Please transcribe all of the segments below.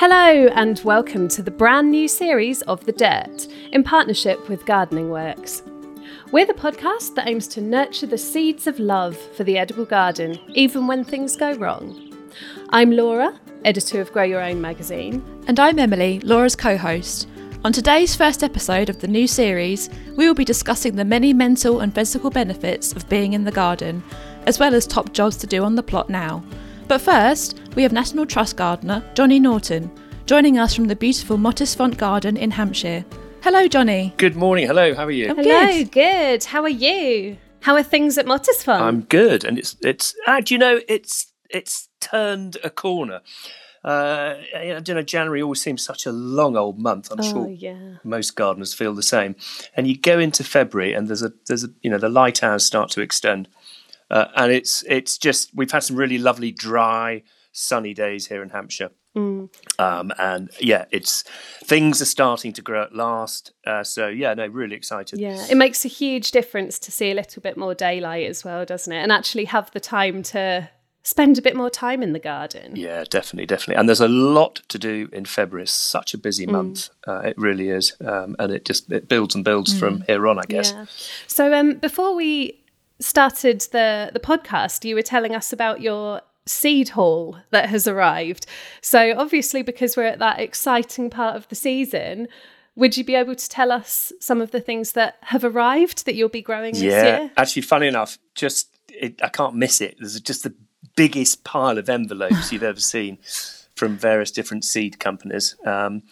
Hello, and welcome to the brand new series of The Dirt in partnership with Gardening Works. We're the podcast that aims to nurture the seeds of love for the edible garden, even when things go wrong. I'm Laura, editor of Grow Your Own magazine. And I'm Emily, Laura's co host. On today's first episode of the new series, we will be discussing the many mental and physical benefits of being in the garden, as well as top jobs to do on the plot now. But first, we have National Trust gardener Jonny Norton joining us from the beautiful Mottisfont Garden in Hampshire. Hello, Jonny. Good morning. Hello. How are you? I'm Hello, good. good. How are you? How are things at Mottisfont? I'm good, and it's it's. Uh, do you know it's it's turned a corner. Uh, I don't know. January always seems such a long old month. I'm oh, sure yeah. most gardeners feel the same. And you go into February, and there's a there's a you know the light hours start to extend, uh, and it's it's just we've had some really lovely dry sunny days here in Hampshire. Mm. Um, and yeah, it's things are starting to grow at last. Uh, so yeah, no, really excited. Yeah, it makes a huge difference to see a little bit more daylight as well, doesn't it? And actually have the time to spend a bit more time in the garden. Yeah, definitely, definitely. And there's a lot to do in February. It's such a busy Mm. month. Uh, it really is. Um, and it just it builds and builds from here on, I guess. Yeah. So um, before we started the the podcast, you were telling us about your seed haul that has arrived. So obviously, because we're at that exciting part of the season. Would you be able to tell us some of the things that have arrived that you'll be growing this Yeah, year? actually, funny enough, just it, I can't miss it. There's just the biggest pile of envelopes you've ever seen from various different seed companies. Um,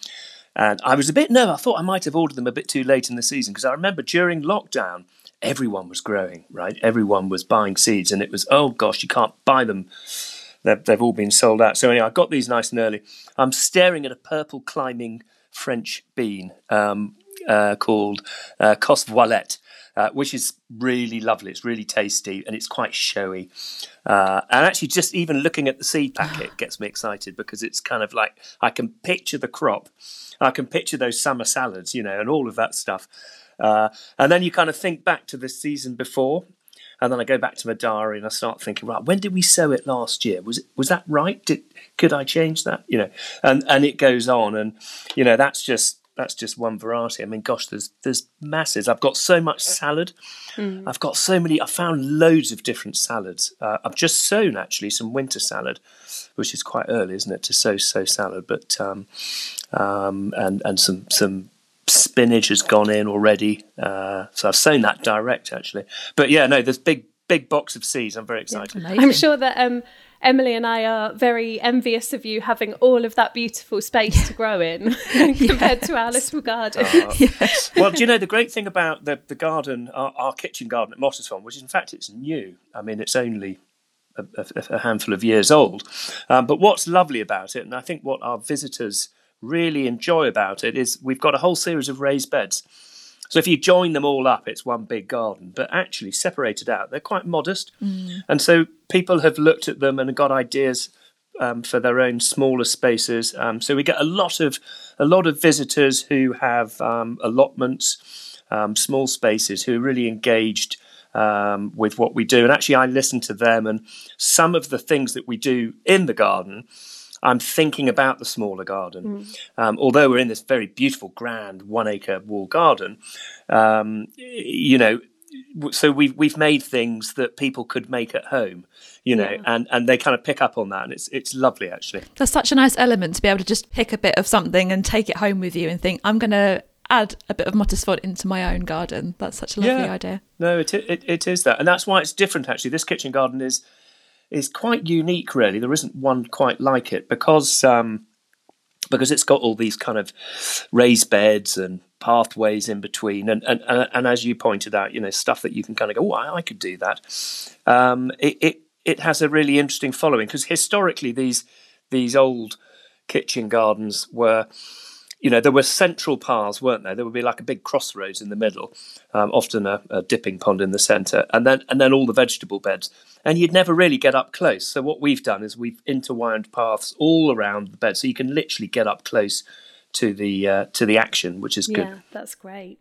and I was a bit nervous. I thought I might have ordered them a bit too late in the season because I remember during lockdown, everyone was growing, right? Everyone was buying seeds, and it was, oh gosh, you can't buy them. They've, they've all been sold out. So, anyway, I got these nice and early. I'm staring at a purple climbing French bean um, uh, called uh, Cosse Violette. Uh, which is really lovely. It's really tasty and it's quite showy. Uh, and actually, just even looking at the seed packet gets me excited because it's kind of like I can picture the crop, I can picture those summer salads, you know, and all of that stuff. Uh, and then you kind of think back to the season before, and then I go back to my diary and I start thinking, right, when did we sow it last year? Was it was that right? Did could I change that? You know, and and it goes on, and you know that's just that's just one variety. I mean, gosh, there's there's masses. I've got so much salad. I've got so many. I found loads of different salads. Uh, I've just sown actually some winter salad, which is quite early, isn't it, to sow sow salad? But um, um, and and some some spinach has gone in already. Uh, so I've sown that direct actually. But yeah, no, there's big big box of seeds. I'm very excited. Amazing. I'm sure that um, Emily and I are very envious of you having all of that beautiful space to grow in compared to our little garden. well, do you know the great thing about the the garden, our, our kitchen garden at Mottisfont, which in fact it's new. I mean, it's only a, a, a handful of years old. Um, but what's lovely about it, and I think what our visitors really enjoy about it, is we've got a whole series of raised beds. So if you join them all up, it's one big garden. But actually, separated out, they're quite modest, and so people have looked at them and got ideas um, for their own smaller spaces. Um, so we get a lot of a lot of visitors who have um, allotments, um, small spaces, who are really engaged um, with what we do. And actually, I listen to them, and some of the things that we do in the garden. I'm thinking about the smaller garden. Um, although we're in this very beautiful, grand one acre wall garden, um, you know, so we've we've made things that people could make at home, you know, Yeah. and, and they kind of pick up on that, and it's it's lovely actually. That's such a nice element to be able to just pick a bit of something and take it home with you and think, I'm going to add a bit of Mottisfont into my own garden. That's such a lovely Yeah. idea. No, it, it it is that, and that's why it's different. Actually, this kitchen garden is is quite unique. Really, there isn't one quite like it because um, because it's got all these kind of raised beds and pathways in between, and and, and, as you pointed out, you know, stuff that you can kind of go, oh, I, I could do that. Um, it, it it has a really interesting following because historically these these old kitchen gardens were you know, there were central paths, weren't there? There would be like a big crossroads in the middle, um, often a, a dipping pond in the centre, and then and then all the vegetable beds. And you'd never really get up close. So what we've done is we've intertwined paths all around the bed, so you can literally get up close to the uh, to the action, which is good. Yeah, that's great.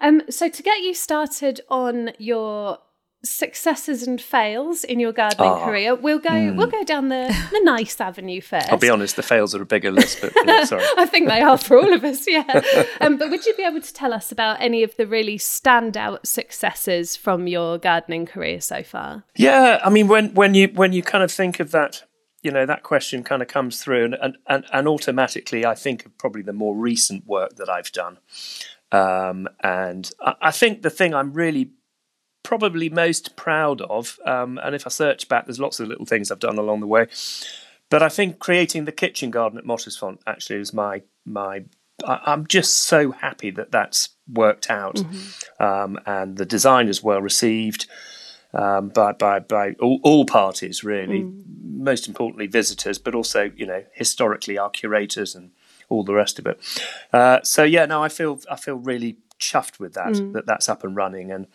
Um, so to get you started on your successes and fails in your gardening Ah. career. We'll go Hmm. we'll go down the, the nice avenue first. I'll be honest, the fails are a bigger list, but yeah, sorry. I think they are for all of us, yeah. Um, but would you be able to tell us about any of the really standout successes from your gardening career so far? Yeah, I mean, when when you when you kind of think of that, you know, that question kind of comes through, and and and, and automatically, I think of probably the more recent work that I've done, um, and I, I think the thing I'm really probably most proud of, um, and if I search back, there's lots of little things I've done along the way, but I think creating the kitchen garden at Mottisfont actually is my my. I, I'm just so happy that that's worked out, um, and the design is well received um, by by by all, all parties really. Most importantly, visitors, but also you know historically our curators and all the rest of it. Uh, so yeah, no, I feel I feel really chuffed with that that that's up and running, and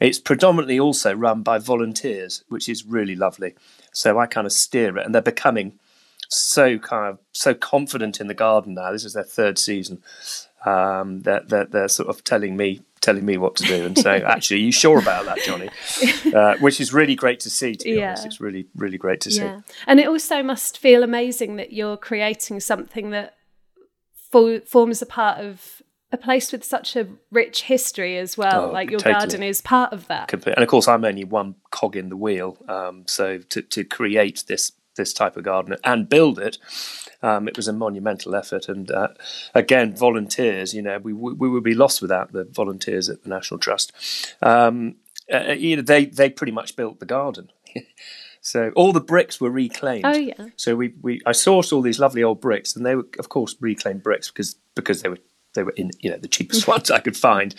it's predominantly also run by volunteers, which is really lovely. So I kind of steer it, and they're becoming so kind of so confident in the garden now. This is their third season. Um, that they're, they're sort of telling me telling me what to do and saying, "Actually, are you sure about that, Jonny?" Uh, which is really great to see. To be Yeah. honest, it's really really great to see. And it also must feel amazing that you're creating something that fo- forms a part of a place with such a rich history as well. Oh, like your totally. garden is part of that. Complete. And of course, I'm only one cog in the wheel. Um, so to, to create this this type of garden and build it, um, it was a monumental effort. And uh, again, volunteers. You know, we we would be lost without the volunteers at the National Trust. Um, uh, you know, they they pretty much built the garden. So all the bricks were reclaimed. Oh, yeah. So we, we I sourced all these lovely old bricks, and they were of course reclaimed bricks because because they were they were in you know the cheapest ones I could find.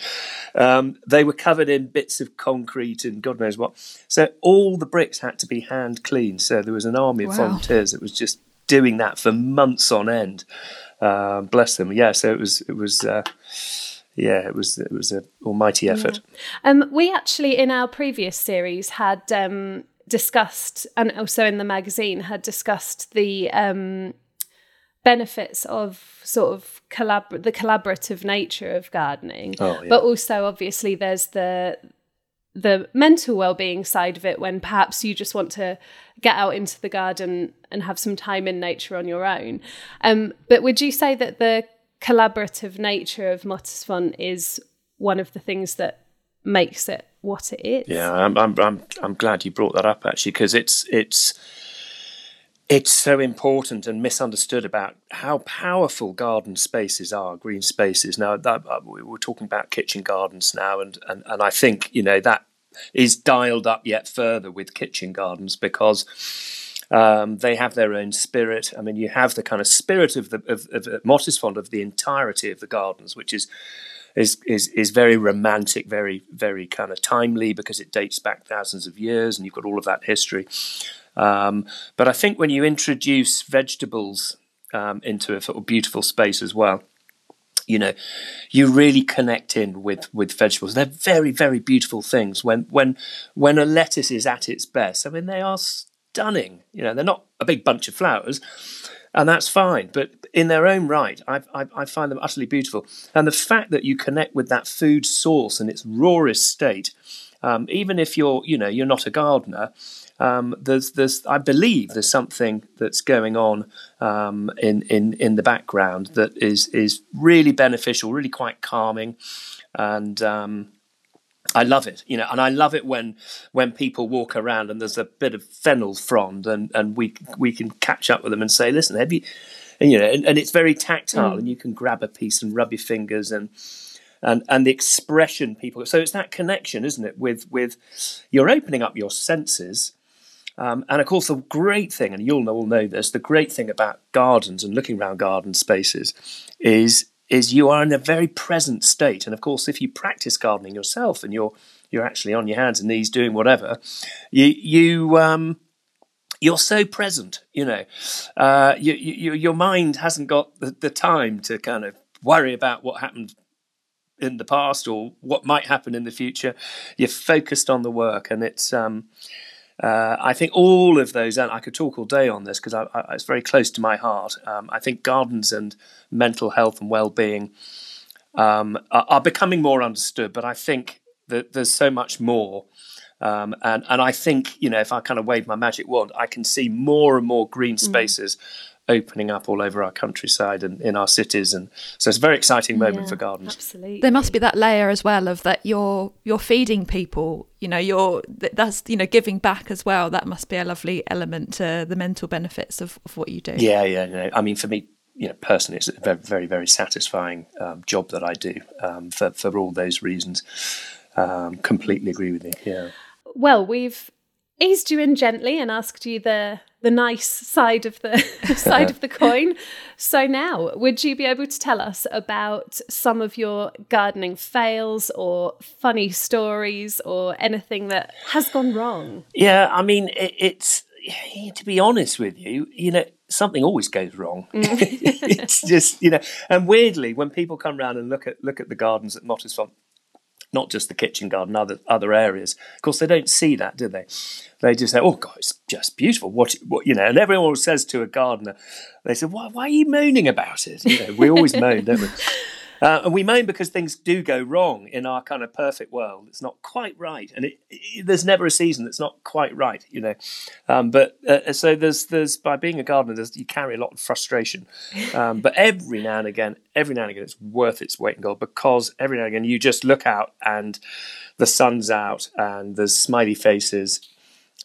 Um, they were covered in bits of concrete and God knows what. So all the bricks had to be hand cleaned. So there was an army of volunteers that was just doing that for months on end. Um, bless them. Yeah. So it was it was. Uh, yeah, it was it was an almighty effort. Um, we actually, in our previous series, had um, discussed, and also in the magazine, had discussed the um, benefits of sort of collabor- the collaborative nature of gardening. Oh, yeah. But also, obviously, there's the the mental well-being side of it when perhaps you just want to get out into the garden and have some time in nature on your own. Um, but would you say that the collaborative nature of Mottisfont is one of the things that makes it what it is? Yeah, I'm I'm I'm, I'm glad you brought that up actually because it's it's it's so important and misunderstood about how powerful garden spaces are, green spaces. Now that uh, we- we're talking about kitchen gardens now, and and and I think you know that is dialed up yet further with kitchen gardens because. Um, they have their own spirit. I mean, you have the kind of spirit of the of, of, of Mottisfont of the entirety of the gardens, which is is is is very romantic, very very kind of timely because it dates back thousands of years, and you've got all of that history. Um, but I think when you introduce vegetables um, into a sort of beautiful space as well, you know, you really connect in with with vegetables. They're very very beautiful things. When when when a lettuce is at its best, I mean they are stunning. You know, they're not a big bunch of flowers, and that's fine. But in their own right, I, I, I find them utterly beautiful. And the fact that you connect with that food source in its rawest state, um, even if you're you know you're not a gardener. Um, there's, there's, I believe there's something that's going on um, in, in, in the background that is, is really beneficial, really quite calming, and um, I love it. You know, and I love it when when people walk around and there's a bit of fennel frond, and, and we we can catch up with them and say, listen, have you, and, you know, and, and it's very tactile, and you can grab a piece and rub your fingers and and and the expression people so it's that connection isn't it with with you're opening up your senses. Um, and of course the great thing and you'll all know this the great thing about gardens and looking around garden spaces is is you are in a very present state. And of course if you practice gardening yourself and you're you're actually on your hands and knees doing whatever you you um you're so present, you know. Uh, you, you, your mind hasn't got the, the time to kind of worry about what happened in the past or what might happen in the future. You're focused on the work, and it's. Um, uh, I think all of those, and I could talk all day on this because I, I, it's very close to my heart. Um, I think gardens and mental health and well-being um, are, are becoming more understood, but I think that there's so much more Um, and and I think you know if I kind of wave my magic wand, I can see more and more green Mm. Spaces opening up all over our countryside and in our cities, and so it's a very exciting moment Yeah, for gardens. Absolutely. There must be that layer as well of that you're you're feeding people. You know, you're that's you know giving back as well. That must be a lovely element to the mental benefits of, of what you do. Yeah, yeah. You know, I mean, for me, you know, personally, it's a very, very, very satisfying um, job that I do um, for for all those reasons. Um, completely agree with you. Yeah. Well, we've eased you in gently and asked you the the nice side of the side of the coin. So now, would you be able to tell us about some of your gardening fails or funny stories or anything that has gone wrong? Yeah, I mean, it, it's to be honest with you, you know, something always goes wrong. Mm. it's just you know, and weirdly, when people come around and look at look at the gardens at Mottisfont, not just the kitchen garden, other other areas, of course, they don't see that, do they? They just say, "Oh God, it's just beautiful." What, what you know, and everyone says to a gardener, they say, "Why, why are you moaning about it?" You know, we always moan, don't we? Uh, and we moan because things do go wrong in our kind of perfect world. It's not quite right, and it, it, there's never a season that's not quite right, you know. Um, but uh, so there's there's by being a gardener, there's, you carry a lot of frustration. Um, but every now and again, every now and again, it's worth its weight in gold because every now and again you just look out and the sun's out and there's smiley faces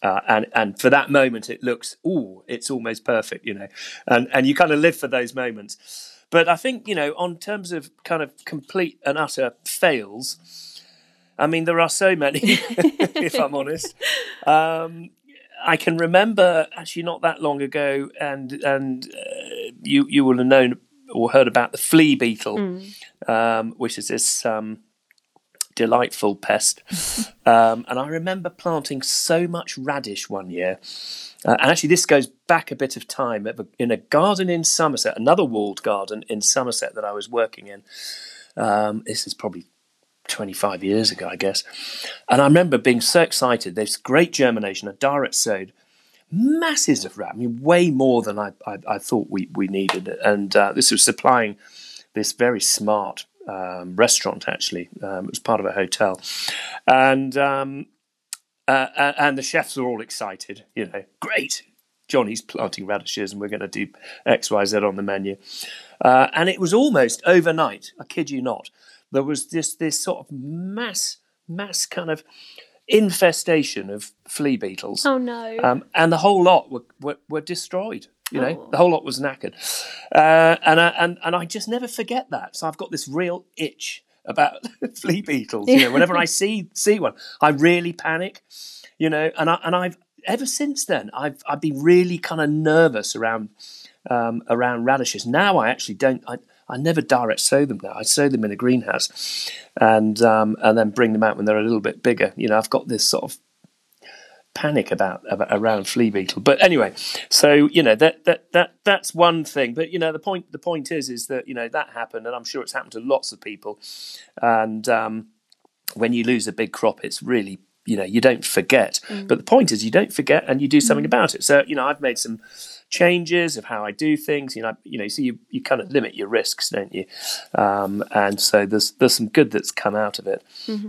uh, and and for that moment it looks oh it's almost perfect you know and and you kind of live for those moments but i think you know on terms of kind of complete and utter fails i mean there are so many if i'm honest. Um, i can remember actually not that long ago and and uh, you you will have known or heard about the flea beetle um, which is this um, delightful pest. um, and I remember planting so much radish one year. Uh, and actually, this goes back a bit of time in a garden in Somerset, another walled garden in Somerset that I was working in. Um, this is probably 25 years ago, I guess. And I remember being so excited. There's great germination, a direct sowed, masses of radish. I mean, way more than I, I, I thought we, we needed. And uh, this was supplying this very smart um, restaurant, actually. Um, it was part of a hotel. And, um, uh, uh, and the chefs were all excited, you know, great. Jonny's planting radishes and we're going to do X, Y, Z on the menu. Uh, and it was almost overnight, I kid you not. There was just this sort of mass, mass kind of infestation of flea beetles. Oh no. Um, and the whole lot were, were, were destroyed. You know, Oh. the whole lot was knackered, uh, and I, and and I just never forget that. So I've got this real itch about flea beetles. You know, whenever I see see one, I really panic. You know, and I and I've ever since then I've I've been really kind of nervous around um, around radishes. Now I actually don't. I, I never direct sow them now. I sow them in a greenhouse, and um, and then bring them out when they're a little bit bigger. You know, I've got this sort of panic about, about around flea beetle. But anyway, so you know that that that that's one thing. But you know the point the point is is that you know that happened, and I'm sure it's happened to lots of people. And um, when you lose a big crop, it's really you know you don't forget. But the point is you don't forget, and you do something about it. So you know I've made some changes of how I do things. You know, you know, so you, you kind of limit your risks, don't you? Um, and so there's there's some good that's come out of it.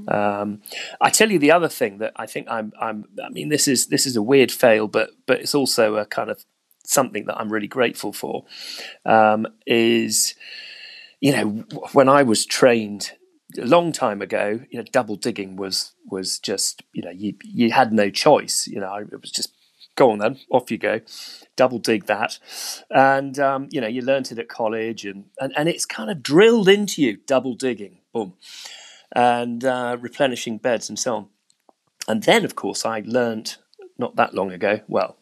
Um, I tell you the other thing that I think I'm I'm I mean this is this is a weird fail, but but it's also a kind of something that I'm really grateful for. Um, is you know when I was trained a long time ago, you know, double digging was was just you know you you had no choice. You know, it was just go on then, off you go, double dig that, and um, you know you learnt it at college, and, and and it's kind of drilled into you, double digging, boom, and uh, replenishing beds and so on. And then, of course, I learnt not that long ago, well,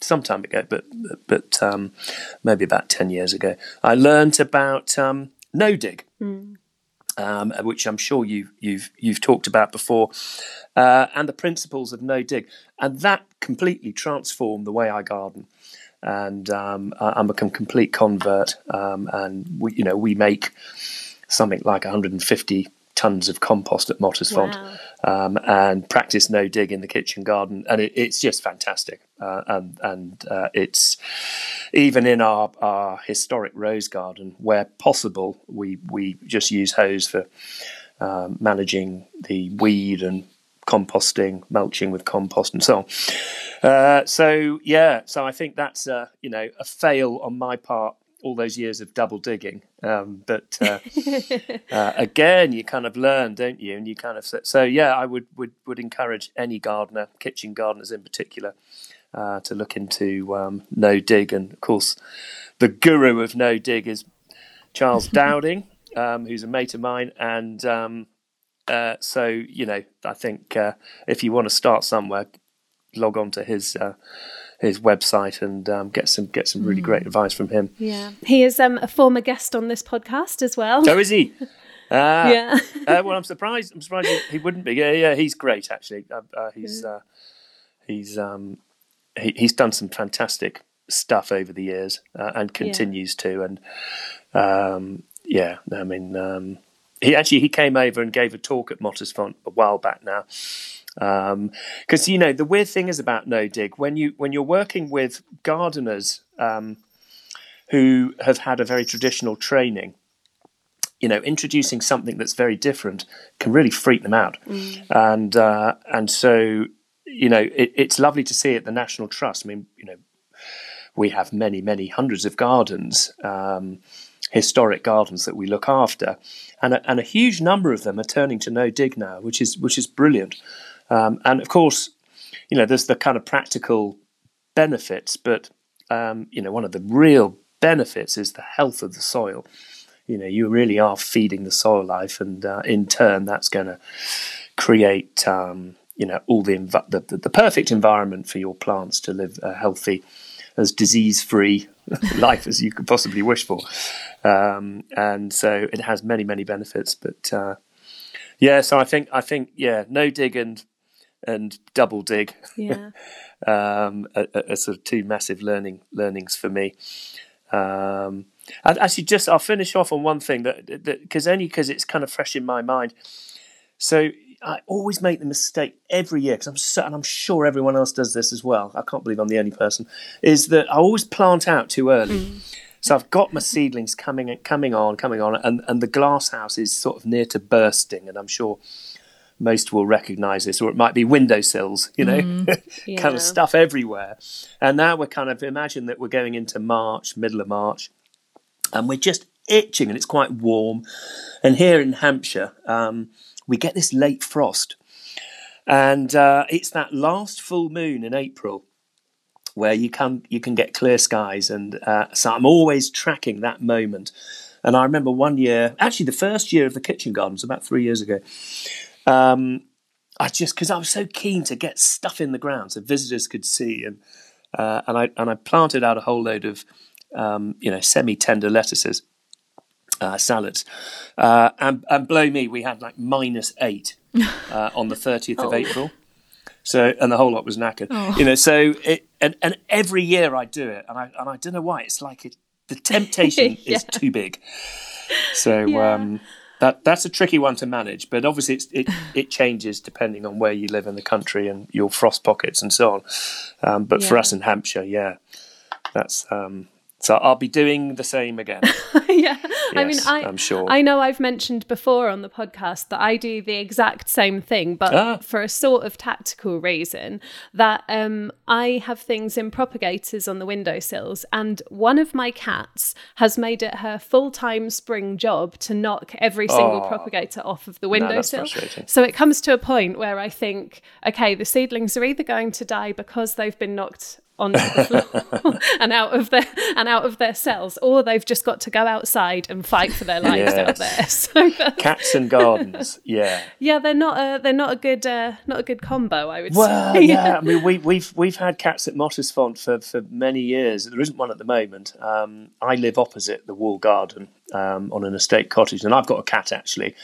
some time ago, but but um, maybe about ten years ago, I learnt about um, no dig um, which I'm sure you, you've you've talked about before, uh, and the principles of no dig, and that completely transformed the way I garden, and um, I, I'm a com- complete convert, um, and we you know we make something like 150 tons of compost at Mottisfont, Wow. um, and practice no dig in the kitchen garden, and it, it's just fantastic. Uh, and and uh, it's even in our, our historic rose garden, where possible, we we just use hoes for um, managing the weed and composting, mulching with compost, and so on. Uh, so yeah, so I think that's a you know a fail on my part. All those years of double digging, um, but uh, uh, again, you kind of learn, don't you? And you kind of so yeah, I would would would encourage any gardener, kitchen gardeners in particular, uh, to look into um, no dig, and of course, the guru of no dig is Charles Dowding, um, who's a mate of mine, and um, uh, so you know, I think uh, if you want to start somewhere, log on to his uh, his website and um, get some get some really mm. great advice from him. Yeah, he is um, a former guest on this podcast as well. So is he? Uh, yeah. uh, well, I'm surprised. I'm surprised he, he, wouldn't be. Yeah, yeah, he's great actually. Uh, uh he's uh, he's um, he, he's done some fantastic stuff over the years uh, and continues yeah. to. And um, yeah, I mean, um, he actually he came over and gave a talk at Mottisfont a while back now because um, you know the weird thing is about no dig when you when you're working with gardeners um, who have had a very traditional training you know introducing something that's very different can really freak them out. Mm. and uh, and so you know it, it's lovely to see at the national trust. I mean you know we have many many hundreds of gardens um, historic gardens that we look after and a, and a huge number of them are turning to no dig now which is which is brilliant um, and of course, you know, there's the kind of practical benefits, but um, you know, one of the real benefits is the health of the soil. You know, you really are feeding the soil life, and uh, in turn, that's going to create, um, you know, all the, inv- the, the, the perfect environment for your plants to live a healthy, as disease-free life as you could possibly wish for. Um, and so, it has many, many benefits. But uh, yeah, so I think, I think, yeah, no dig and and double dig. Yeah. um, are, are, sort of two massive learning learnings for me. Um, and actually, just I'll finish off on one thing that because only because it's kind of fresh in my mind. So I always make the mistake every year because I'm so, and I'm sure everyone else does this as well. I can't believe I'm the only person. Is that I always plant out too early. Mm. So I've got my seedlings coming and coming on, coming on, and, and the glass house is sort of near to bursting, and I'm sure most will recognize this, or it might be windowsills, you know, mm, yeah. kind of stuff everywhere. And now we're kind of imagine that we're going into March, middle of March, and we're just itching, and it's quite warm. And here in Hampshire, um, we get this late frost, and uh, it's that last full moon in April where you can you can get clear skies, and uh, so I'm always tracking that moment. And I remember one year, actually the first year of the kitchen gardens, about three years ago, um, I just because I was so keen to get stuff in the ground so visitors could see, and uh, and I and I planted out a whole load of um, you know semi tender lettuces, uh, salads, uh, and and blow me, we had like minus eight uh, on the thirtieth oh. of April. So and the whole lot was knackered, oh. you know. So it and and every year I do it, and I and I don't know why it's like it, the temptation yeah. is too big. So yeah. um, that that's a tricky one to manage, but obviously it it changes depending on where you live in the country and your frost pockets and so on. Um, but yeah. for us in Hampshire, yeah, that's um, so I'll be doing the same again. yeah. Yes, I mean, I, am sure. I know I've mentioned before on the podcast that I do the exact same thing, but ah. for a sort of tactical reason that um, I have things in propagators on the windowsills, and one of my cats has made it her full time spring job to knock every single oh, propagator off of the windowsill. No, so it comes to a point where I think, okay, the seedlings are either going to die because they've been knocked onto the floor and out of their and out of their cells, or they've just got to go outside and fight for their lives yes. out there. So cats and gardens, yeah, yeah, they're not a they're not a good uh, not a good combo, I would well, say. yeah, I mean we, we've we've had cats at Mottisfont for for many years. There isn't one at the moment. Um, I live opposite the wall garden um, on an estate cottage, and I've got a cat actually,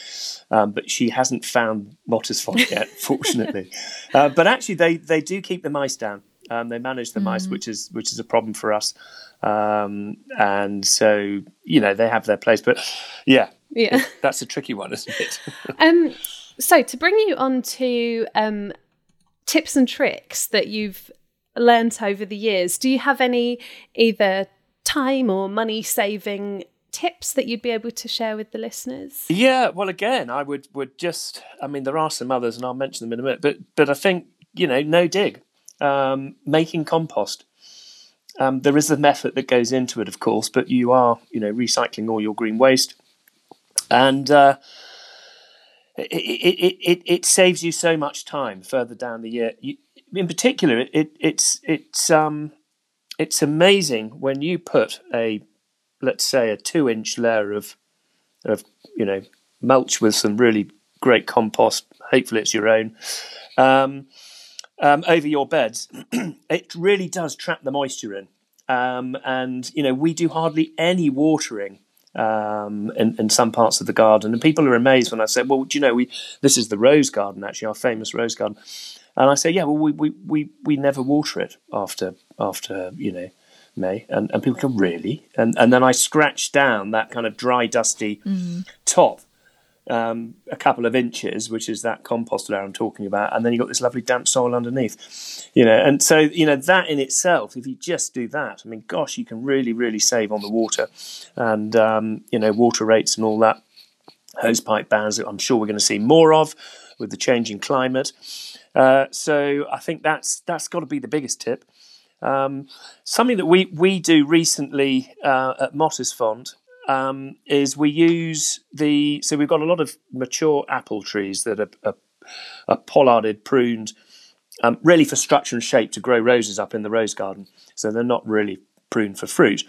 um, but she hasn't found Mottisfont yet, fortunately. Uh, but actually, they they do keep the mice down. Um, they manage the mm. mice, which is which is a problem for us. Um, and so you know they have their place, but yeah, yeah, that's a tricky one, isn't it? um, so to bring you on to um, tips and tricks that you've learnt over the years, do you have any either time or money saving tips that you'd be able to share with the listeners? Yeah, well, again, I would would just. I mean, there are some others, and I'll mention them in a minute. But but I think you know, no dig, um, making compost. Um, there is an effort that goes into it, of course, but you are you know recycling all your green waste, and uh, it, it, it, it saves you so much time further down the year. You, in particular, it, it's it's um, it's amazing when you put a let's say a two inch layer of of you know mulch with some really great compost. Hopefully, it's your own. Um, um, over your beds, it really does trap the moisture in. Um, and you know we do hardly any watering um, in, in, some parts of the garden, and people are amazed when I say, "Well, do you know we this is the rose garden, actually, our famous rose garden." And I say, "Yeah, well, we we we, we never water it after after you know May, and, and people go, really? And and then I scratch down that kind of dry, dusty mm. top um, a couple of inches, which is that compost layer I'm talking about, and then you've got this lovely damp soil underneath. You know, and so you know that in itself, if you just do that, I mean, gosh, you can really, really save on the water, and um, you know, water rates and all that. Hose pipe bans that I'm sure we're going to see more of with the changing climate. Uh, so I think that's that's got to be the biggest tip. Um, something that we, we do recently uh, at Mottisfont um, is we use the so we've got a lot of mature apple trees that are, are, are pollarded, pruned, um, really for structure and shape to grow roses up in the rose garden. So they're not really pruned for fruit.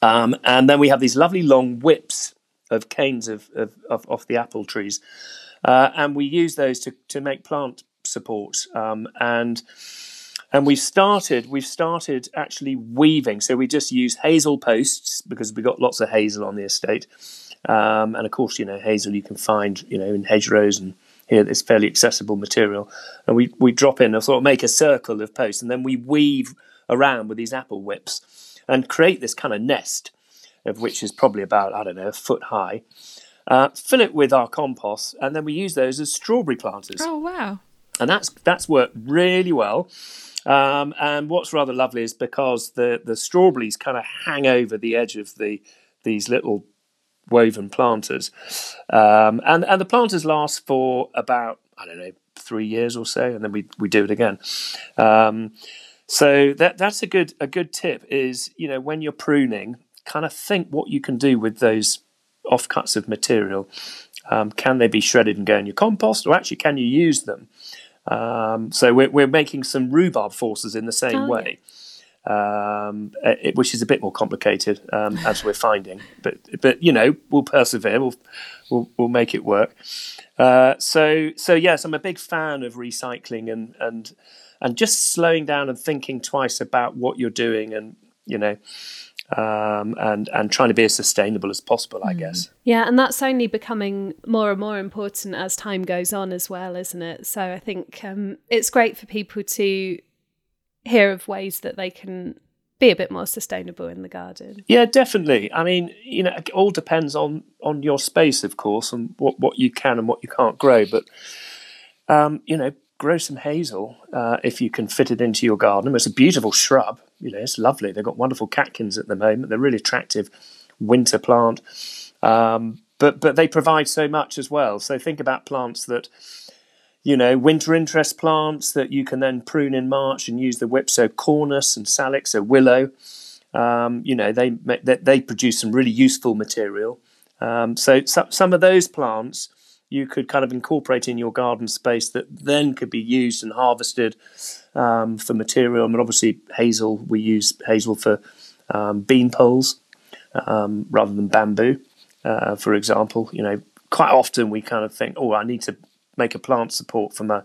Um, and then we have these lovely long whips of canes of, of, of off the apple trees, uh, and we use those to to make plant support um, and and we've started we've started actually weaving. So we just use hazel posts because we've got lots of hazel on the estate. Um, and of course you know hazel you can find you know in hedgerows and here it's fairly accessible material. And we we drop in and sort of make a circle of posts and then we weave around with these apple whips and create this kind of nest of which is probably about i don't know a foot high. Uh, fill it with our compost and then we use those as strawberry planters. Oh wow. And that's that's worked really well um, and what's rather lovely is because the, the strawberries kind of hang over the edge of the these little woven planters, um, and and the planters last for about I don't know three years or so, and then we we do it again. Um, so that that's a good a good tip is you know when you're pruning, kind of think what you can do with those offcuts of material. Um, can they be shredded and go in your compost, or actually can you use them? Um, so we're, we're making some rhubarb forces in the same oh, way, yeah. um, it, which is a bit more complicated um, as we're finding. But but you know we'll persevere. We'll we'll, we'll make it work. Uh, so so yes, I'm a big fan of recycling and and and just slowing down and thinking twice about what you're doing and you know um, and and trying to be as sustainable as possible, I mm. guess. Yeah, and that's only becoming more and more important as time goes on as well, isn't it? So I think um, it's great for people to hear of ways that they can be a bit more sustainable in the garden. Yeah, definitely. I mean, you know, it all depends on on your space, of course, and what what you can and what you can't grow. But um, you know, grow some hazel uh, if you can fit it into your garden. It's a beautiful shrub. You know, it's lovely. They've got wonderful catkins at the moment. They're really attractive winter plant. Um, but but they provide so much as well. So think about plants that you know winter interest plants that you can then prune in March and use the whip. So cornus and salix, so willow. Um, you know they, they they produce some really useful material. Um, so, so some of those plants you could kind of incorporate in your garden space that then could be used and harvested um, for material. I mean, obviously, hazel, we use hazel for um, bean poles um, rather than bamboo, uh, for example. You know, quite often we kind of think, oh, I need to make a plant support for my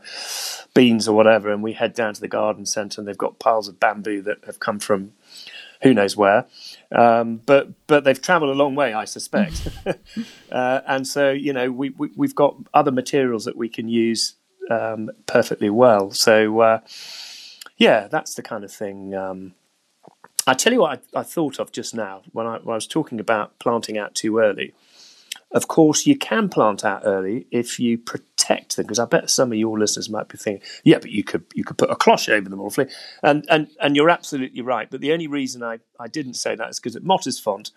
beans or whatever, and we head down to the garden centre and they've got piles of bamboo that have come from who knows where. Um, but but they've travelled a long way, I suspect. uh, and so you know we, we have got other materials that we can use um, perfectly well. So uh, yeah, that's the kind of thing. Um, I tell you what I, I, thought of just now when I, when I was talking about planting out too early. Of course, you can plant out early if you protect them, because I bet some of your listeners might be thinking, "Yeah, but you could you could put a cloche over them awfully," and and and you're absolutely right. But the only reason I, I didn't say that is because at Mottisfont,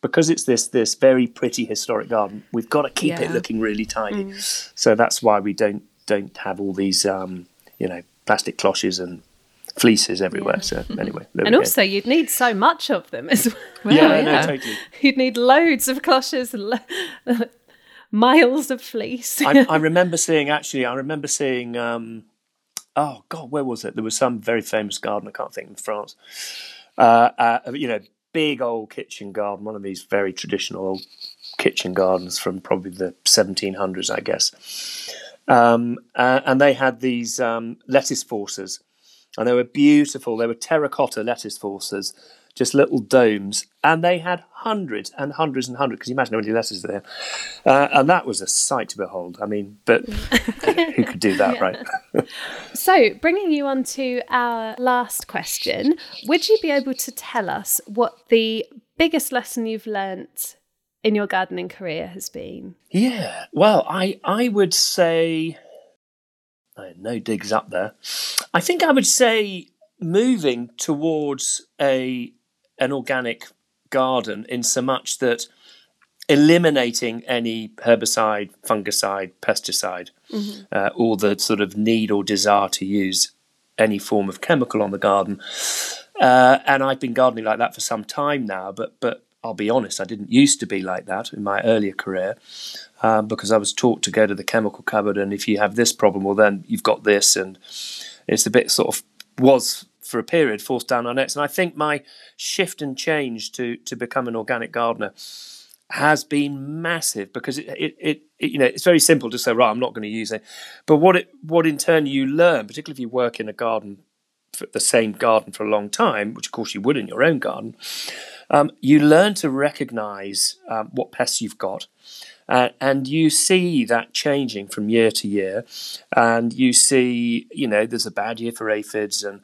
because it's this this very pretty historic garden. We've got to keep it looking really tidy. So that's why we don't don't have all these um, you know plastic cloches and fleeces everywhere. So anyway, And we go. also, you'd need so much of them as well. Well, yeah, yeah. no, totally. You'd need loads of cloches and lo- miles of fleece. I, I remember seeing actually. I remember seeing. Um, oh God, where was it? There was some very famous garden. I can't think in France. Uh, uh, you know, big old kitchen garden. One of these very traditional old kitchen gardens from probably the 1700s, I guess. Um, uh, and they had these um, lettuce forces, and they were beautiful. They were terracotta lettuce forces, just little domes, and they had hundreds and hundreds and hundreds. Because you imagine how many lettuces there, uh, and that was a sight to behold. I mean, but who could do that, right? So, bringing you on to our last question, would you be able to tell us what the biggest lesson you've learnt in your gardening career has been? Yeah. Well, I I would say I had no digs up there. I think I would say moving towards a an organic garden in so much that eliminating any herbicide, fungicide, pesticide, uh, or the sort of need or desire to use any form of chemical on the garden. Uh, and I've been gardening like that for some time now, but but I'll be honest, I didn't used to be like that in my earlier career um, because I was taught to go to the chemical cupboard, and if you have this problem, well, then you've got this, and it's a bit sort of was for a period forced down our necks. And I think my shift and change to to become an organic gardener has been massive because it, it, it, it you know it's very simple to say right I'm not going to use it, but what it what in turn you learn, particularly if you work in a garden the same garden for a long time, which of course you would in your own garden, um, you learn to recognise um, what pests you've got. Uh, and you see that changing from year to year, and you see, you know, there's a bad year for aphids, and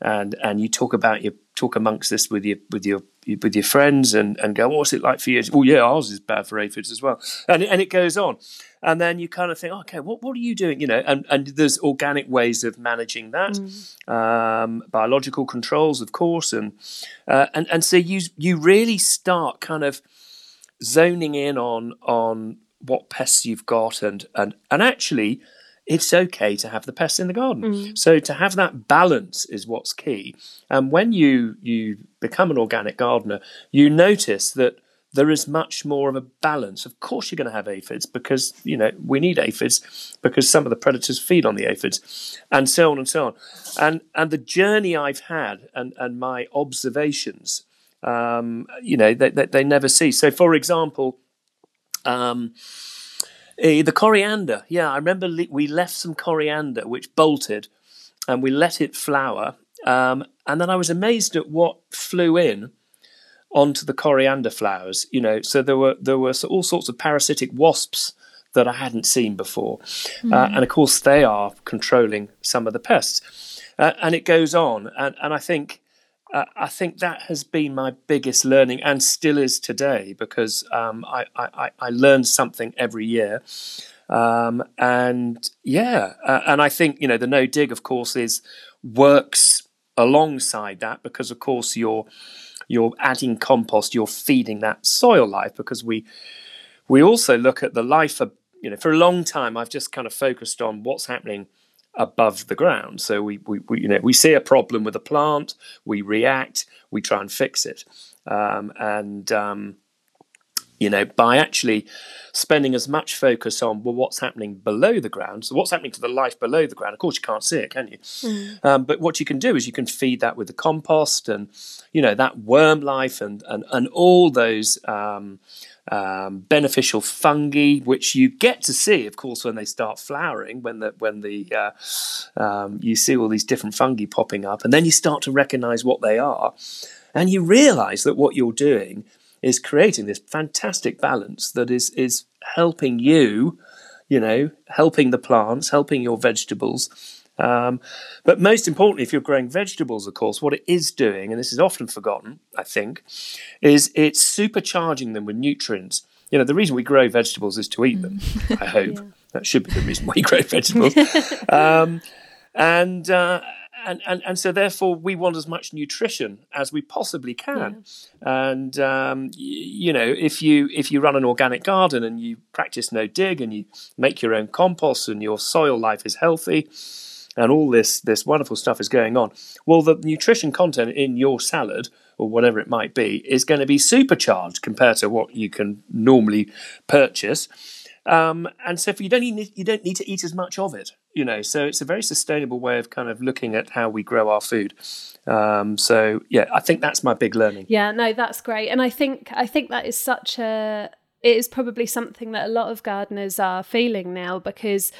and and you talk about your talk amongst this with your with your with your friends, and and go, what's it like for you? Oh yeah, ours is bad for aphids as well, and and it goes on, and then you kind of think, okay, what what are you doing? You know, and and there's organic ways of managing that, um, biological controls, of course, and uh, and and so you you really start kind of zoning in on on what pests you've got and and and actually it's okay to have the pests in the garden. So to have that balance is what's key. And when you you become an organic gardener you notice that there is much more of a balance. Of course you're going to have aphids because you know we need aphids because some of the predators feed on the aphids and so on and so on. And and the journey i've had and and my observations um, you know, they, they, they never cease. So, for example, um, eh, the coriander. Yeah, I remember le- we left some coriander which bolted, and we let it flower. Um, and then I was amazed at what flew in onto the coriander flowers. You know, so there were there were all sorts of parasitic wasps that I hadn't seen before, uh, and of course they are controlling some of the pests. Uh, and it goes on, and and I think uh, I think that has been my biggest learning and still is today because um, I, I, I learn something every year. Um, and yeah, uh, and I think, you know, the no dig, of course, is works alongside that because, of course, you're you're adding compost, you're feeding that soil life because we we also look at the life of you know for a long time I've just kind of focused on what's happening above the ground. So we, we, we, you know we see a problem with a plant, we react, we try and fix it, um, and um, you know by actually spending as much focus on well what's happening below the ground. So what's happening to the life below the ground? Of course you can't see it, can you? Um, but what you can do is you can feed that with the compost and you know that worm life and and and all those. Um, beneficial fungi, which you get to see, of course, when they start flowering. When the when the uh, um, you see all these different fungi popping up, and then you start to recognise what they are, and you realise that what you're doing is creating this fantastic balance that is is helping you, you know, helping the plants, helping your vegetables. Um, but most importantly, if you're growing vegetables, of course, what it is doing, and this is often forgotten, I think, is it's supercharging them with nutrients. You know, the reason we grow vegetables is to eat them. I hope that should be the reason why you grow vegetables. um, and uh, and, and and so therefore we want as much nutrition as we possibly can and um, y- you know if you if you run an organic garden and you practice no dig and you make your own compost and your soil life is healthy and all this this wonderful stuff is going on well the nutrition content in your salad or whatever it might be is going to be supercharged compared to what you can normally purchase. Um, and so if you don't need, you don't need to eat as much of it you know so it's a very sustainable way of kind of looking at how we grow our food. Um, so yeah i think that's my big learning. Yeah, no, that's great. And I think I think that is such a it is probably something that a lot of gardeners are feeling now because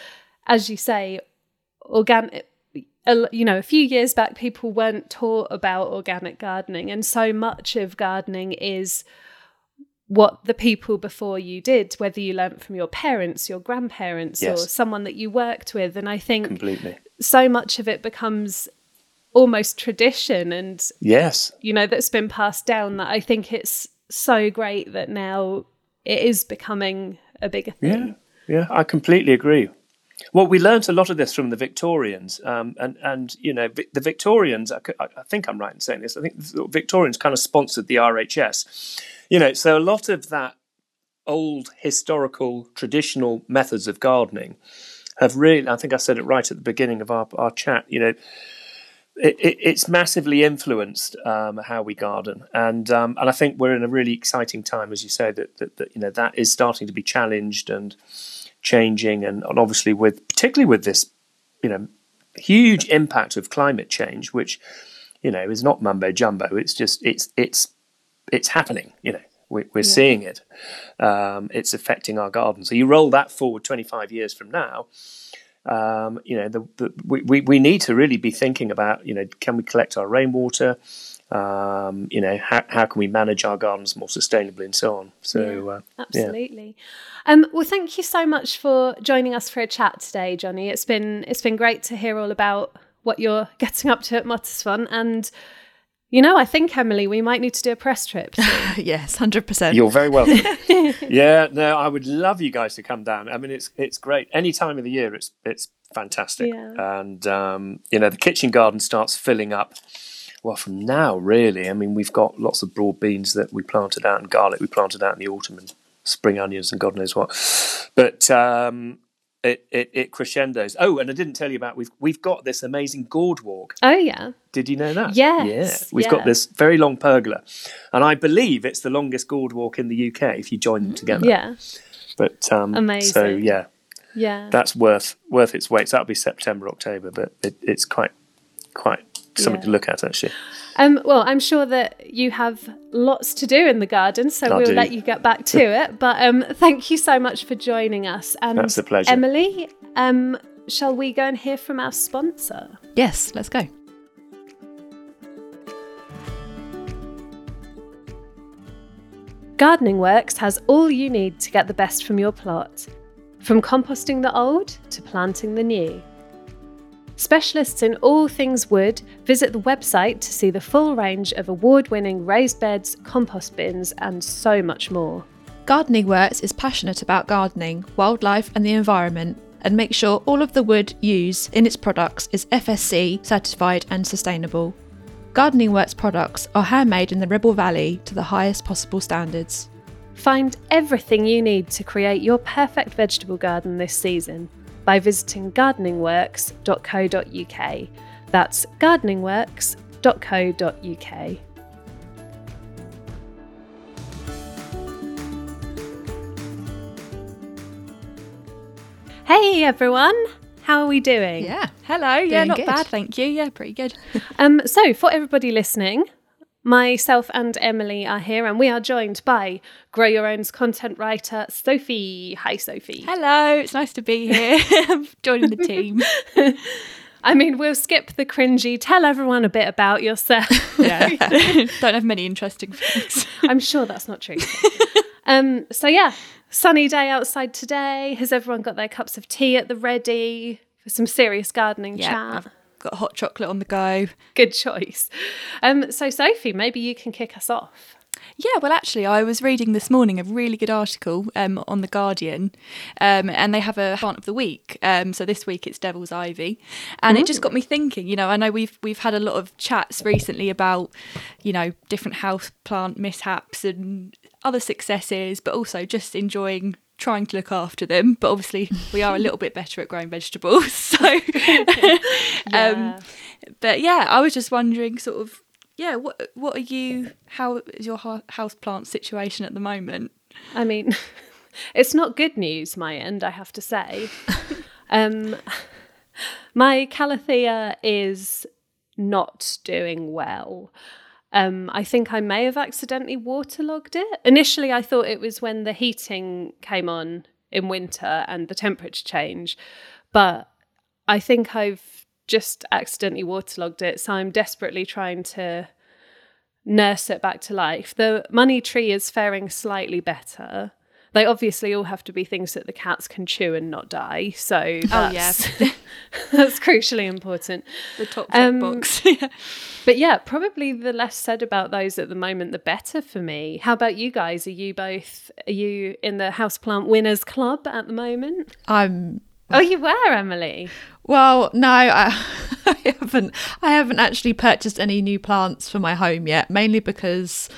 as you say, organic you know, a few years back people weren't taught about organic gardening and so much of gardening is what the people before you did, whether you learnt from your parents, your grandparents, or someone that you worked with. And I think completely so much of it becomes almost tradition and yes you know that's been passed down that I think it's so great that now it is becoming a bigger thing. Yeah, yeah, I completely agree. Well, we learnt a lot of this from the Victorians, um, and and you know the Victorians. I think I'm right in saying this. I think the Victorians kind of sponsored the RHS. You know, so a lot of that old historical traditional methods of gardening have really. I think I said it right at the beginning of our our chat. You know. It, it, it's massively influenced um, how we garden, and um, and I think we're in a really exciting time, as you say, that, that, that you know that is starting to be challenged and changing, and, and obviously with particularly with this, you know, huge impact of climate change, which you know is not mumbo jumbo. It's just it's it's it's happening. You know, we, we're seeing it. Um, it's affecting our garden. So you roll that forward 25 years from now. Um, you know, the, the, we, we we need to really be thinking about, you know, can we collect our rainwater? Um, you know, how, how can we manage our gardens more sustainably and so on. So, uh, yeah. Absolutely. Um, well, thank you so much for joining us for a chat today, Jonny. It's been it's been great to hear all about what you're getting up to at Mottisfont, and you know, I think Emily, we might need to do a press trip. soon. yes, hundred percent. You're very welcome. yeah, no, I would love you guys to come down. I mean, it's it's great. Any time of the year, it's it's fantastic. Yeah. And um, you know, the kitchen garden starts filling up. Well, from now, really. I mean, we've got lots of broad beans that we planted out and garlic we planted out in the autumn and spring onions and God knows what. But um, it, it it crescendos. Oh, and I didn't tell you about we've we've got this amazing gourd walk. oh yeah, Did you know that? Yes, Yeah. We've yeah. got this very long pergola. And I believe it's the longest gourd walk in the UK if you join them together. yeah, But um so yeah, yeah. that's worth worth its weight. So that'll be September, October, but it, it's quite quite something Yeah. to look at actually. Um, well, I'm sure that you have lots to do in the garden, so I we'll do. let you get back to it. But um, thank you so much for joining us. And That's a pleasure. Emily, um, shall we go and hear from our sponsor? Yes, let's go. Gardening Works has all you need to get the best from your plot, from composting the old to planting the new. Specialists in all things wood, visit the website to see the full range of award winning raised beds, compost bins, and so much more. Gardening Works is passionate about gardening, wildlife, and the environment, and makes sure all of the wood used in its products is FSC certified and sustainable. Gardening Works products are handmade in the Ribble Valley to the highest possible standards. Find everything you need to create your perfect vegetable garden this season by visiting gardeningworks.co.uk. That's gardeningworks.co.uk. Hey everyone, how are we doing? Yeah. Hello. Yeah, not good. bad, thank you. Yeah, pretty good. Um, so, for everybody listening, myself and Emily are here, and we are joined by Grow Your Own's content writer, Sophie. Hi, Sophie. Hello, it's nice to be here. I'm joining the team. I mean, we'll skip the cringy. Tell everyone a bit about yourself. Yeah. Don't have many interesting things. I'm sure that's not true. um, so, yeah, sunny day outside today. Has everyone got their cups of tea at the ready for some serious gardening Yeah, chat? I've got hot chocolate on the go. Good choice. Um, so, Sophie, maybe you can kick us off. Yeah, well, actually, I was reading this morning a really good article um, on The Guardian, um, and they have a plant of the week. Um, so this week it's Devil's Ivy. And it just got me thinking, you know, I know we've we've had a lot of chats recently about, you know, different house plant mishaps and other successes, but also just enjoying trying to look after them. But obviously, we are a little bit better at growing vegetables. So, um, but yeah, I was just wondering, sort of, yeah, what what are you? How is your house plant situation at the moment? I mean, it's not good news, my end, I have to say. um, my Calathea is not doing well. Um, I think I may have accidentally waterlogged it. Initially, I thought it was when the heating came on in winter and the temperature change, but I think I've just accidentally waterlogged it. So I'm desperately trying to nurse it back to life. The money tree is faring slightly better. They obviously all have to be things that the cats can chew and not die. So Oh, that's, that's crucially important. The top Um, box. yeah. But yeah, probably the less said about those at the moment, the better for me. How about you guys? Are you both are you in the houseplant winners club at the moment? I'm Oh, you were, Emily. Well, no, I, I haven't. I haven't actually purchased any new plants for my home yet. Mainly because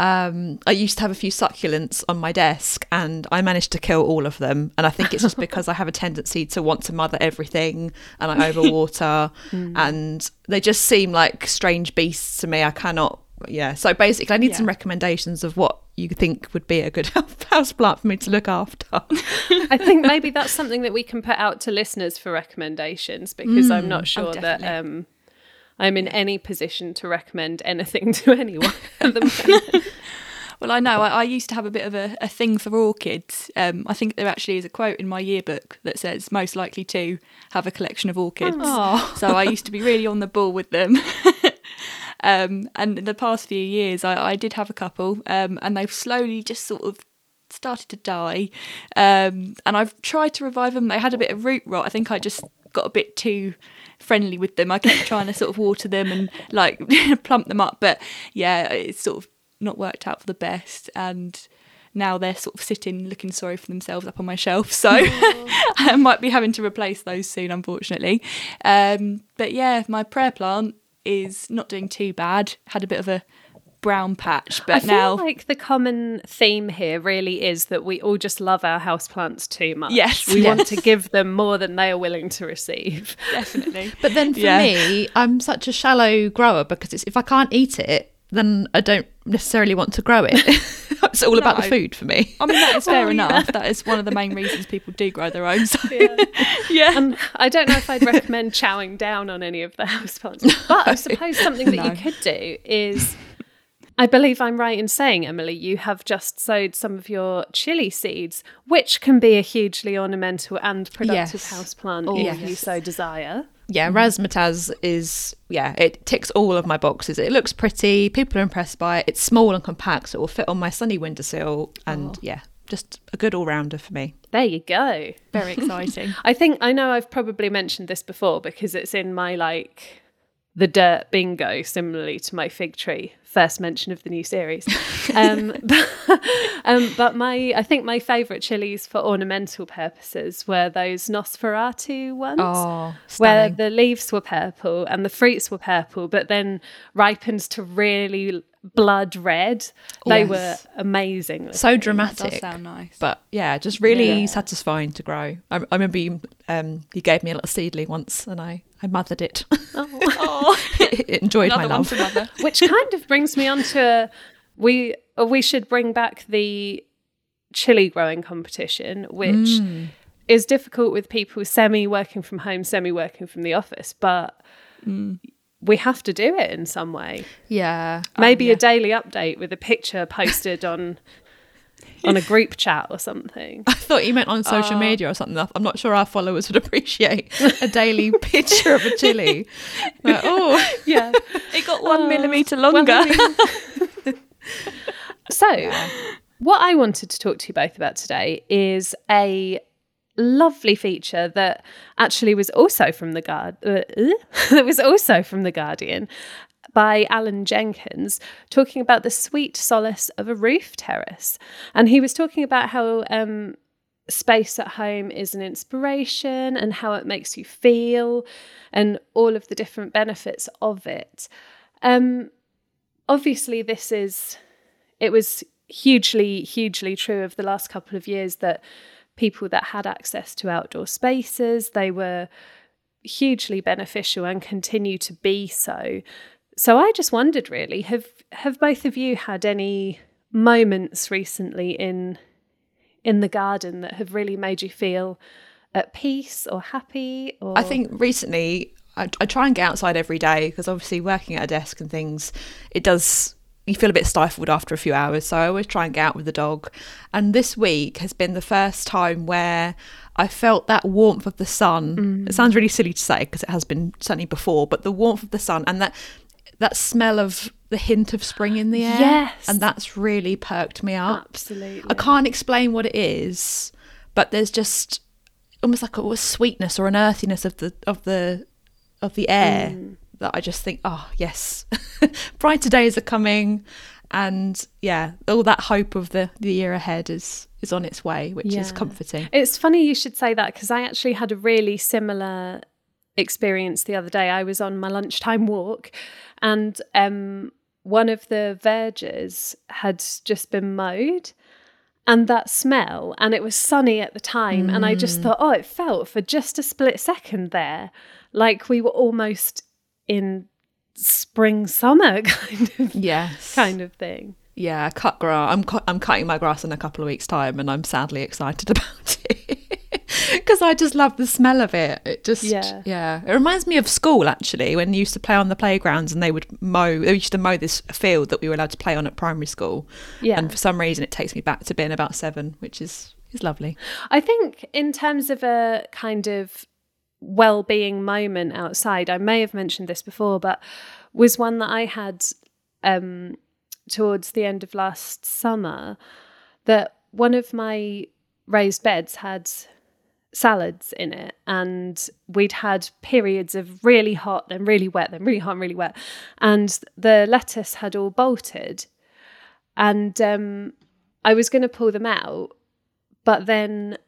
um, I used to have a few succulents on my desk, and I managed to kill all of them. And I think it's just because I have a tendency to want to mother everything, and I overwater, and they just seem like strange beasts to me. I cannot. Yeah. So basically, I need some recommendations of what you think would be a good house plant for me to look after. I think maybe that's something that we can put out to listeners for recommendations because I'm not sure that um, I'm in any position to recommend anything to anyone at the moment. Well, I know. I, I used to have a bit of a, a thing for orchids. Um, I think there actually is a quote in my yearbook that says most likely to have a collection of orchids. Oh. So I used to be really on the ball with them. um, and in the past few years, I, I did have a couple, um, and they've slowly just sort of started to die. Um, and I've tried to revive them. They had a bit of root rot. I think I just got a bit too friendly with them. I kept trying to sort of water them and like plump them up, but yeah, it's sort of not worked out for the best. And now they're sort of sitting looking sorry for themselves up on my shelf. So I might be having to replace those soon, unfortunately. Um, but yeah, my prayer plant is not doing too bad. Had a bit of a brown patch, but I feel now like the common theme here really is that we all just love our houseplants too much. Yes. We want to give them more than they are willing to receive. definitely. But then for Yeah. me, I'm such a shallow grower because it's, if I can't eat it, then I don't necessarily want to grow it. it's all about the food for me. I mean, that is fair Oh, yeah. enough. That is one of the main reasons people do grow their own. So, Yeah. yeah. Um, I don't know if I'd recommend chowing down on any of the houseplants, but I suppose something that No. you could do is. I believe I'm right in saying, Emily, you have just sowed some of your chili seeds, which can be a hugely ornamental and productive Yes. houseplant Oh, if you so desire. Yeah, mm. razzmatazz is yeah, it ticks all of my boxes. It looks pretty, people are impressed by it. It's small and compact, so it will fit on my sunny windowsill, and oh. yeah, just a good all rounder for me. There you go. Very exciting. I think I know I've probably mentioned this before because it's in my like the dirt bingo, similarly to my fig tree first mention of the new series. Um, but, um, but my I think my favourite chilies for ornamental purposes were those Nosferatu ones. Oh, where the leaves were purple and the fruits were purple, but then ripened to really blood red. They Yes. were amazing. so dramatic. sound nice. But yeah, just really Yeah. satisfying to grow. I, I remember you, um, you gave me a little seedling once, and I, I mothered it. oh, it enjoyed my another one love. which kind of brings me on to we uh, we should bring back the chili growing competition which Mm. is difficult with people semi working from home semi working from the office but we have to do it in some way Yeah, maybe yeah. a daily update with a picture posted on on a group chat or something I thought you meant on social Oh. media or something. I'm not sure our followers would appreciate a daily picture of a chili. Like, oh, yeah It got one Uh, millimeter longer. Mean- so, what I wanted to talk to you both about today is a lovely feature that actually was also from the guard uh, uh, that was also from the Guardian, by Alan Jenkins talking about the sweet solace of a roof terrace. And he was talking about how um, space at home is an inspiration and how it makes you feel and all of the different benefits of it. Um, obviously, this is, it was hugely, hugely true of the last couple of years that people that had access to outdoor spaces, they were hugely beneficial and continue to be so. So I just wondered really, have have both of you had any moments recently in in the garden that have really made you feel at peace or happy or? I think recently I, I try and get outside every day because obviously working at a desk and things it does you feel a bit stifled after a few hours. So I always try and get out with the dog. And this week has been the first time where I felt that warmth of the sun. Mm. it sounds really silly to say because it has been certainly before but the warmth of the sun and that that smell of the hint of spring in the air Yes. and that's really perked me up absolutely I can't explain what it is, but there's just almost like a, a sweetness or an earthiness of the of the of the air Mm. that I just think, oh yes, brighter days are coming, and yeah, all that hope of the the year ahead is is on its way, which is comforting. It's funny you should say that because I actually had a really similar experience the other day. I was on my lunchtime walk and um, one of the verges had just been mowed. And that smell, and it was sunny at the time, and I just thought, oh, it felt for just a split second there like we were almost in spring summer kind of Yes, kind of thing. Yeah, cut grass. I'm cu- I'm cutting my grass in a couple of weeks' time, and I'm sadly excited about it because I just love the smell of it. It just Yeah. yeah. It reminds me of school actually when you used to play on the playgrounds and they would mow. They used to mow this field that we were allowed to play on at primary school. Yeah. And for some reason, it takes me back to being about seven, which is is lovely. I think in terms of a kind of well-being moment outside, I may have mentioned this before, but was one that I had um, towards the end of last summer. That one of my raised beds had salads in it, and we'd had periods of really hot and really wet, then really hot and really wet, and the lettuce had all bolted, and um, I was going to pull them out, but then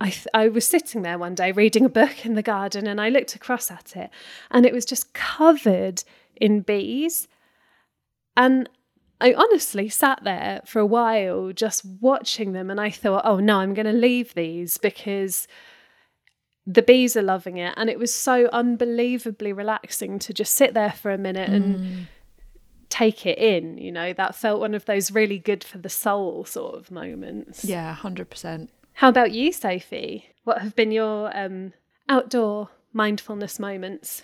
I, th- I was sitting there one day reading a book in the garden and I looked across at it and it was just covered in bees. And I honestly sat there for a while just watching them and I thought, oh no, I'm going to leave these because the bees are loving it. And it was so unbelievably relaxing to just sit there for a minute and take it in. You know, that felt one of those really good for the soul sort of moments. Yeah, hundred percent. How about you, Sophie? What have been your um, outdoor mindfulness moments?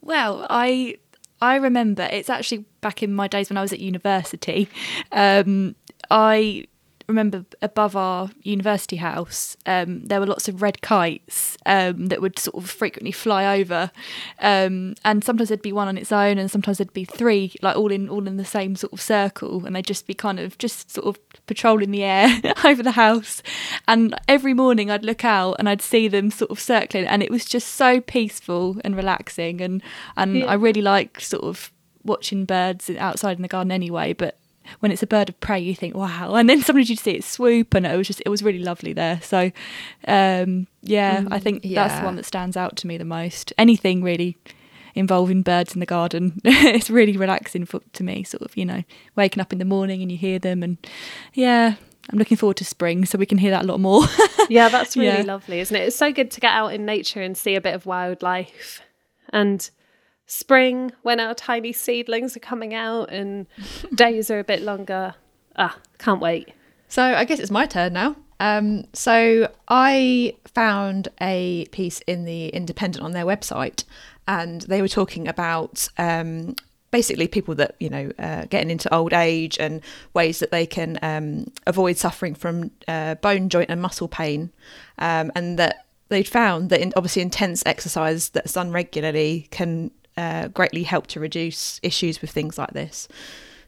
Well, I I remember it's actually back in my days when I was at university. Um, I remember above our university house, um, there were lots of red kites um, that would sort of frequently fly over, um, and sometimes there'd be one on its own, and sometimes there'd be three, like all in all in the same sort of circle, and they'd just be kind of just sort of patrolling the air over the house. And every morning I'd look out and I'd see them sort of circling, and it was just so peaceful and relaxing, and and Yeah. I really like sort of watching birds outside in the garden anyway, but when it's a bird of prey, you think, wow. And then sometimes you'd see it swoop, and it was just, it was really lovely there. So, um, yeah, I think that's the one that stands out to me the most. Anything really involving birds in the garden, it's really relaxing for, to me, sort of, you know, waking up in the morning and you hear them. And yeah, I'm looking forward to spring so we can hear that a lot more. Yeah, that's really Yeah. lovely, isn't it? It's so good to get out in nature and see a bit of wildlife. And spring, when our tiny seedlings are coming out and days are a bit longer. Ah, can't wait. So I guess it's my turn now. Um, so I found a piece in the Independent on their website, and they were talking about um, basically people that you know uh, getting into old age and ways that they can um, avoid suffering from uh, bone joint and muscle pain, um, and that they'd found that in, obviously intense exercise that's done regularly can uh, greatly help to reduce issues with things like this.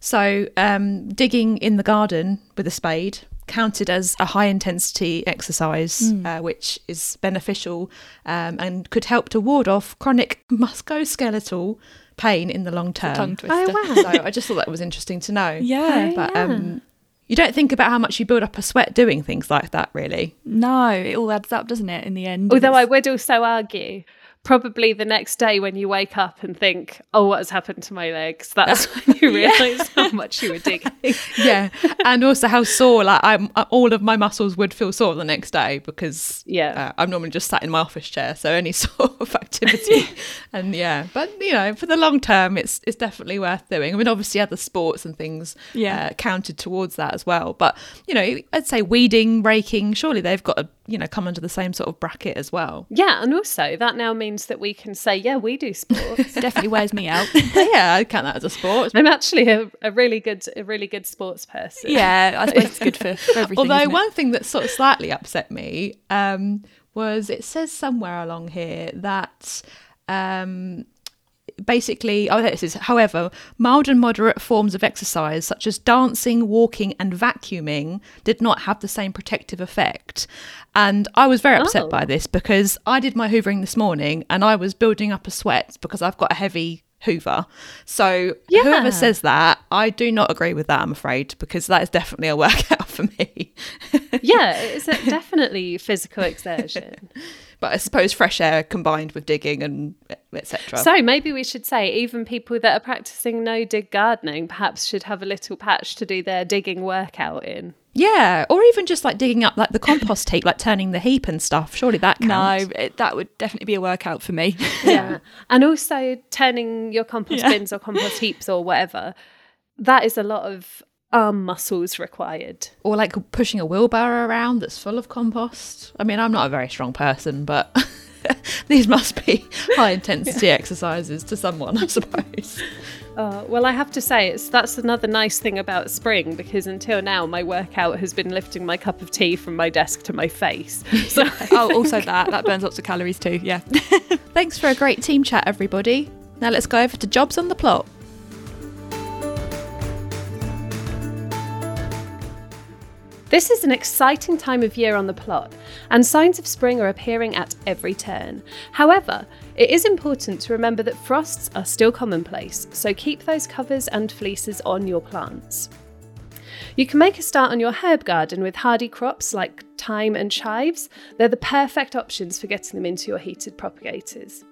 So, um, digging in the garden with a spade counted as a high intensity exercise, uh, which is beneficial um, and could help to ward off chronic musculoskeletal pain in the long term. Tongue twister. Oh wow. So I just thought that was interesting to know. Yeah. But yeah. um, you don't think about how much you build up a sweat doing things like that, really. No, it all adds up, doesn't it? In the end. Although I would also argue, probably the next day when you wake up and think, "Oh, what has happened to my legs?" That's when you realise how much you were digging. yeah, and also how sore like I'm uh, all of my muscles would feel sore the next day because Yeah. uh, I'm normally just sat in my office chair, so any sort of activity, and yeah, but you know, for the long term, it's it's definitely worth doing. I mean, obviously, other sports and things Yeah. uh, counted towards that as well, but you know, I'd say weeding, raking, surely they've got to you know come under the same sort of bracket as well. Yeah, and also that now means that we can say, "Yeah, we do sports." definitely wears me out. Yeah, I count that as a sport. I'm actually a, a really good, a really good sports person. yeah, I suppose it's good for, for everything. Although one thing that sort of slightly upset me um, was it says somewhere along here that um, basically, oh, this is, however, mild and moderate forms of exercise such as dancing, walking, and vacuuming did not have the same protective effect. And I was very upset Oh. by this because I did my hoovering this morning and I was building up a sweat because I've got a heavy hoover. So Yeah. whoever says that, I do not agree with that, I'm afraid, because that is definitely a workout for me. yeah, it's definitely physical exertion. but I suppose fresh air combined with digging and etc. So maybe we should say even people that are practicing no dig gardening perhaps should have a little patch to do their digging workout in. yeah, or even just like digging up like the compost heap, like turning the heap and stuff. Surely that no, it, that would definitely be a workout for me. Yeah. and also turning your compost Yeah. bins or compost heaps or whatever. That is a lot of arm muscles required. Or like pushing a wheelbarrow around that's full of compost. I mean, I'm not a very strong person, but these must be high intensity exercises to someone, I suppose. Uh, well, I have to say, it's that's another nice thing about spring because until now, my workout has been lifting my cup of tea from my desk to my face. So oh, also that that burns lots of calories too. Yeah. Thanks for a great team chat, everybody. Now let's go over to jobs on the plot. This is an exciting time of year on the plot, and signs of spring are appearing at every turn. However, it is important to remember that frosts are still commonplace, so keep those covers and fleeces on your plants. You can make a start on your herb garden with hardy crops like thyme and chives. They're the perfect options for getting them into your heated propagators.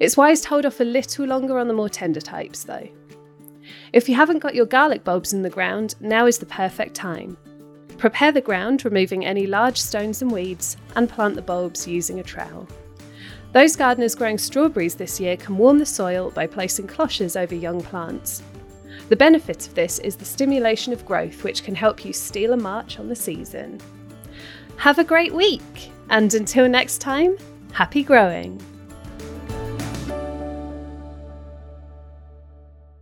It's wise to hold off a little longer on the more tender types, though. If you haven't got your garlic bulbs in the ground, now is the perfect time. Prepare the ground, removing any large stones and weeds, and plant the bulbs using a trowel. Those gardeners growing strawberries this year can warm the soil by placing cloches over young plants. The benefit of this is the stimulation of growth, which can help you steal a march on the season. Have a great week, and until next time, happy growing!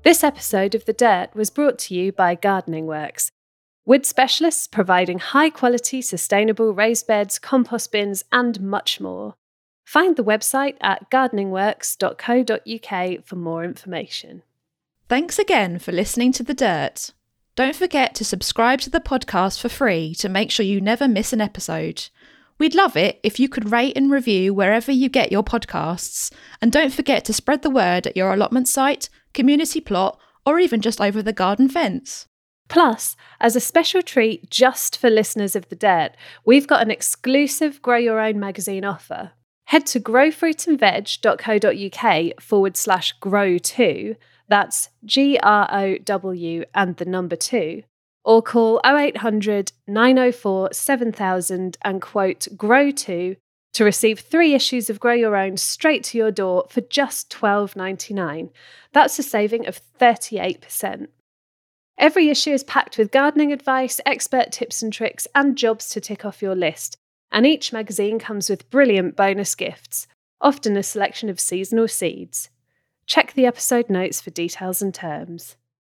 This episode of The Dirt was brought to you by Gardening Works, wood specialists providing high quality, sustainable raised beds, compost bins, and much more. Find the website at gardeningworks.co.uk for more information. Thanks again for listening to The Dirt. Don't forget to subscribe to the podcast for free to make sure you never miss an episode. We'd love it if you could rate and review wherever you get your podcasts. And don't forget to spread the word at your allotment site, community plot, or even just over the garden fence. Plus, as a special treat just for listeners of The Dirt, we've got an exclusive Grow Your Own magazine offer. Head to growfruitandveg.co.uk forward slash grow two, that's G R O W and the number two, or call 0800 904 7000 and quote grow two to receive three issues of Grow Your Own straight to your door for just $12.99. That's a saving of 38%. Every issue is packed with gardening advice, expert tips and tricks, and jobs to tick off your list. And each magazine comes with brilliant bonus gifts, often a selection of seasonal seeds. Check the episode notes for details and terms.